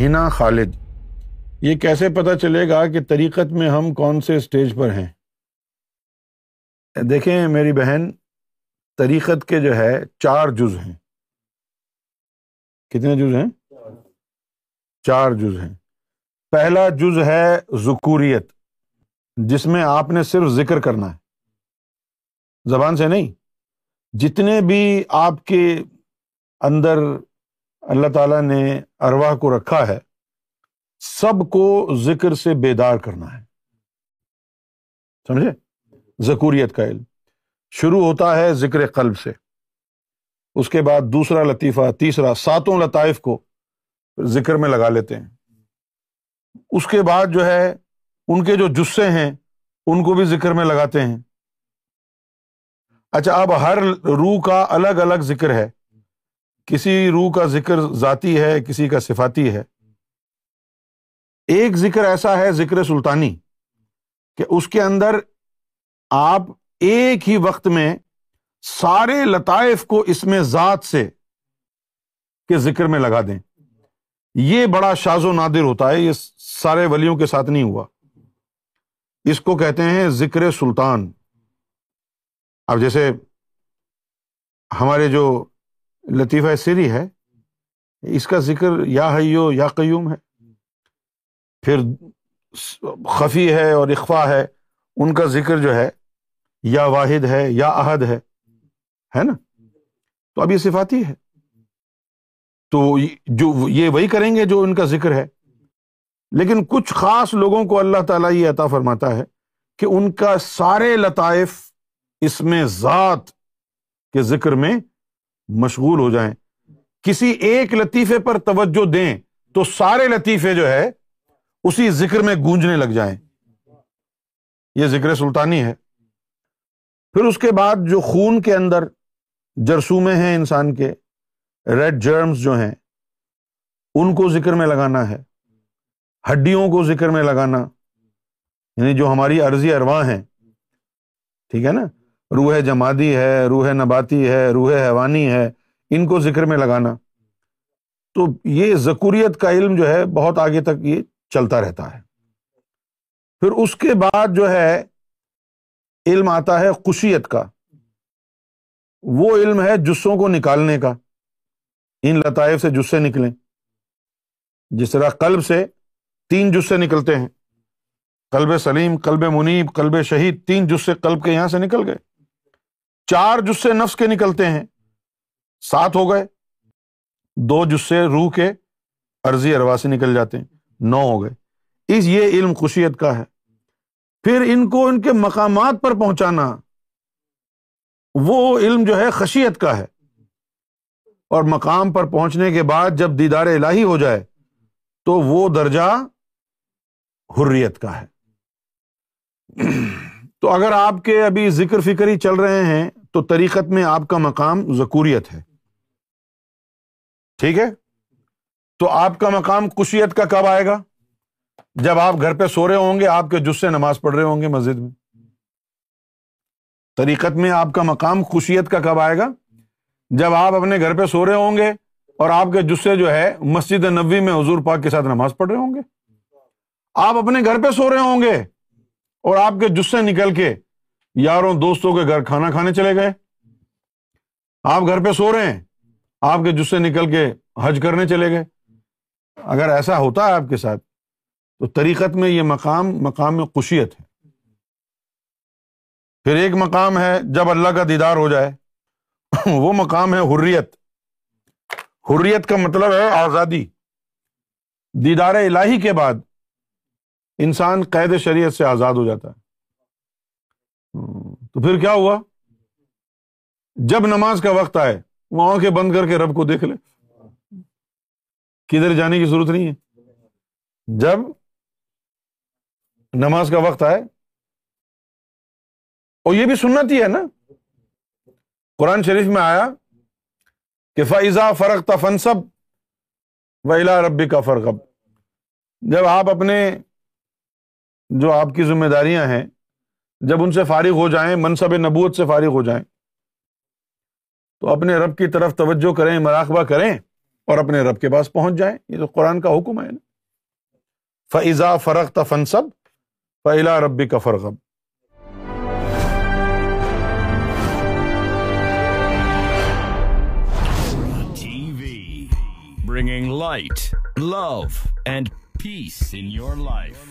ہنا خالد؟ یہ کیسے پتا چلے گا کہ طریقت میں ہم کون سے اسٹیج پر ہیں؟ دیکھیں میری بہن، طریقت کے جو ہے چار جز ہیں۔ کتنے جز ہیں؟ چار جز ہیں۔ پہلا جز ہے ذکوریت، جس میں آپ نے صرف ذکر کرنا ہے۔ زبان سے نہیں؟ جتنے بھی آپ کے اندر اللہ تعالیٰ نے ارواح کو رکھا ہے، سب کو ذکر سے بیدار کرنا ہے۔ سمجھے؟ ذکوریت کا علم۔ شروع ہوتا ہے ذکر قلب سے۔ اس کے بعد دوسرا لطیفہ، تیسرا، ساتوں لطائف کو ذکر میں لگا لیتے ہیں۔ اس کے بعد جو ہے، ان کے جو جسے ہیں، ان کو بھی ذکر میں لگاتے ہیں۔ اچھا اب ہر روح کا الگ الگ ذکر ہے۔ کسی روح کا ذکر ذاتی ہے، کسی کا صفاتی ہے۔ ایک ذکر ایسا ہے، ذکر سلطانی، کہ اس کے اندر آپ ایک ہی وقت میں سارے لطائف کو اس میں ذات سے کے ذکر میں لگا دیں۔ یہ بڑا شاز و نادر ہوتا ہے، یہ سارے ولیوں کے ساتھ نہیں ہوا۔ اس کو کہتے ہیں ذکر سلطان۔ اب جیسے ہمارے جو لطیفہ سری ہے۔ اس کا ذکر یا حیو یا قیوم ہے۔ پھر خفی ہے اور اخوا ہے۔ ان کا ذکر جو ہے یا واحد ہے یا عہد ہے۔ ہے نا؟ تو اب یہ صفاتی ہے۔ تو جو یہ وہی کریں گے جو ان کا ذکر ہے۔ لیکن کچھ خاص لوگوں کو اللہ تعالیٰ یہ عطا فرماتا ہے کہ ان کا سارے لطائف اس میں ذات کے ذکر میں مشغول ہو جائیں۔ کسی ایک لطیفے پر توجہ دیں تو سارے لطیفے جو ہے اسی ذکر میں گونجنے لگ جائیں۔ یہ ذکر سلطانی ہے۔ پھر اس کے بعد جو خون کے اندر جرسومے ہیں انسان کے، ریڈ جرمس جو ہیں، ان کو ذکر میں لگانا ہے۔ ہڈیوں کو ذکر میں لگانا یعنی جو ہماری عرضی ارواں ہیں۔ ٹھیک ہے نا؟ روح جمادی ہے، روح نباتی ہے، روح حیوانی ہے، ان کو ذکر میں لگانا۔ تو یہ ذکوریت کا علم جو ہے، بہت آگے تک یہ چلتا رہتا ہے۔ پھر اس کے بعد جو ہے، علم آتا ہے خوشیت کا۔ وہ علم ہے جسوں کو نکالنے کا۔ ان لطائف سے جسے نکلیں۔ جس طرح قلب سے تین جسے نکلتے ہیں۔ Club Salim club Munib club Shahid, تین جسے قلب کے یہاں سے نکل گئے۔ چار جسے نفس کے نکلتے ہیں، سات ہو گئے، دو جسے روح کے عرضی اروا سے نکل جاتے ہیں، نو ہو گئے۔ اس یہ علم خوشیت کا ہے۔ پھر ان کو ان کے مقامات پر پہنچانا، وہ علم جو ہے خشیت کا ہے۔ اور مقام پر پہنچنے کے بعد جب دیدار الہی ہو جائے، تو وہ درجہ حریت کا ہے۔ تو اگر آپ کے ابھی ذکر فکر ہی چل رہے ہیں تو طریقت میں آپ کا مقام ذکوریت ہے۔ ٹھیک ہے؟ تو آپ کا مقام کشیت کا کب آئے گا؟ جب آپ گھر پہ سو رہے ہوں گے، آپ کے جس سے نماز پڑھ رہے ہوں گے مسجد میں۔ طریقت میں آپ کا مقام خوشیت کا کب آئے گا؟ جب آپ اپنے گھر پہ سو رہے ہوں گے اور آپ کے جسے جو ہے مسجد نبی میں حضور پاک کے ساتھ نماز پڑھ رہے ہوں گے۔ آپ اپنے گھر پہ سو رہے ہوں گے اور آپ کے جسے نکل کے یاروں دوستوں کے گھر کھانا کھانے چلے گئے۔ آپ گھر پہ سو رہے ہیں۔ آپ کے جسے نکل کے حج کرنے چلے گئے۔ اگر ایسا ہوتا ہے آپ کے ساتھ، تو طریقت میں یہ مقام مقام میں خوشیت ہے۔ پھر ایک مقام ہے جب اللہ کا دیدار ہو جائے۔ وہ مقام ہے حریت۔ حریت کا مطلب ہے آزادی۔ دیدار الہی کے بعد انسان قید شریعت سے آزاد ہو جاتا ہے۔ تو پھر کیا ہوا؟ جب نماز کا وقت آئے، وہ آنکھیں بند کر کے رب کو دیکھ لے۔ کدھر جانے کی ضرورت نہیں ہے۔ جب نماز کا وقت آئے، اور یہ بھی سنتی ہے نا۔ قرآن شریف میں آیا کہ فائزہ فرق تفنسب ویلا ربی کا فرق جب آپ اپنے جو آپ کی ذمہ داریاں ہیں جب ان سے فارغ ہو جائیں منصب نبوت سے فارغ ہو جائیں۔ تو اپنے رب کی طرف توجہ کریں مراقبہ کریں اور اپنے رب کے پاس پہنچ جائیں۔ یہ تو قرآن کا حکم ہے نا۔ فضا فرق تفنصب فلا ربی کا فرغب bringing light, love, and peace in your life.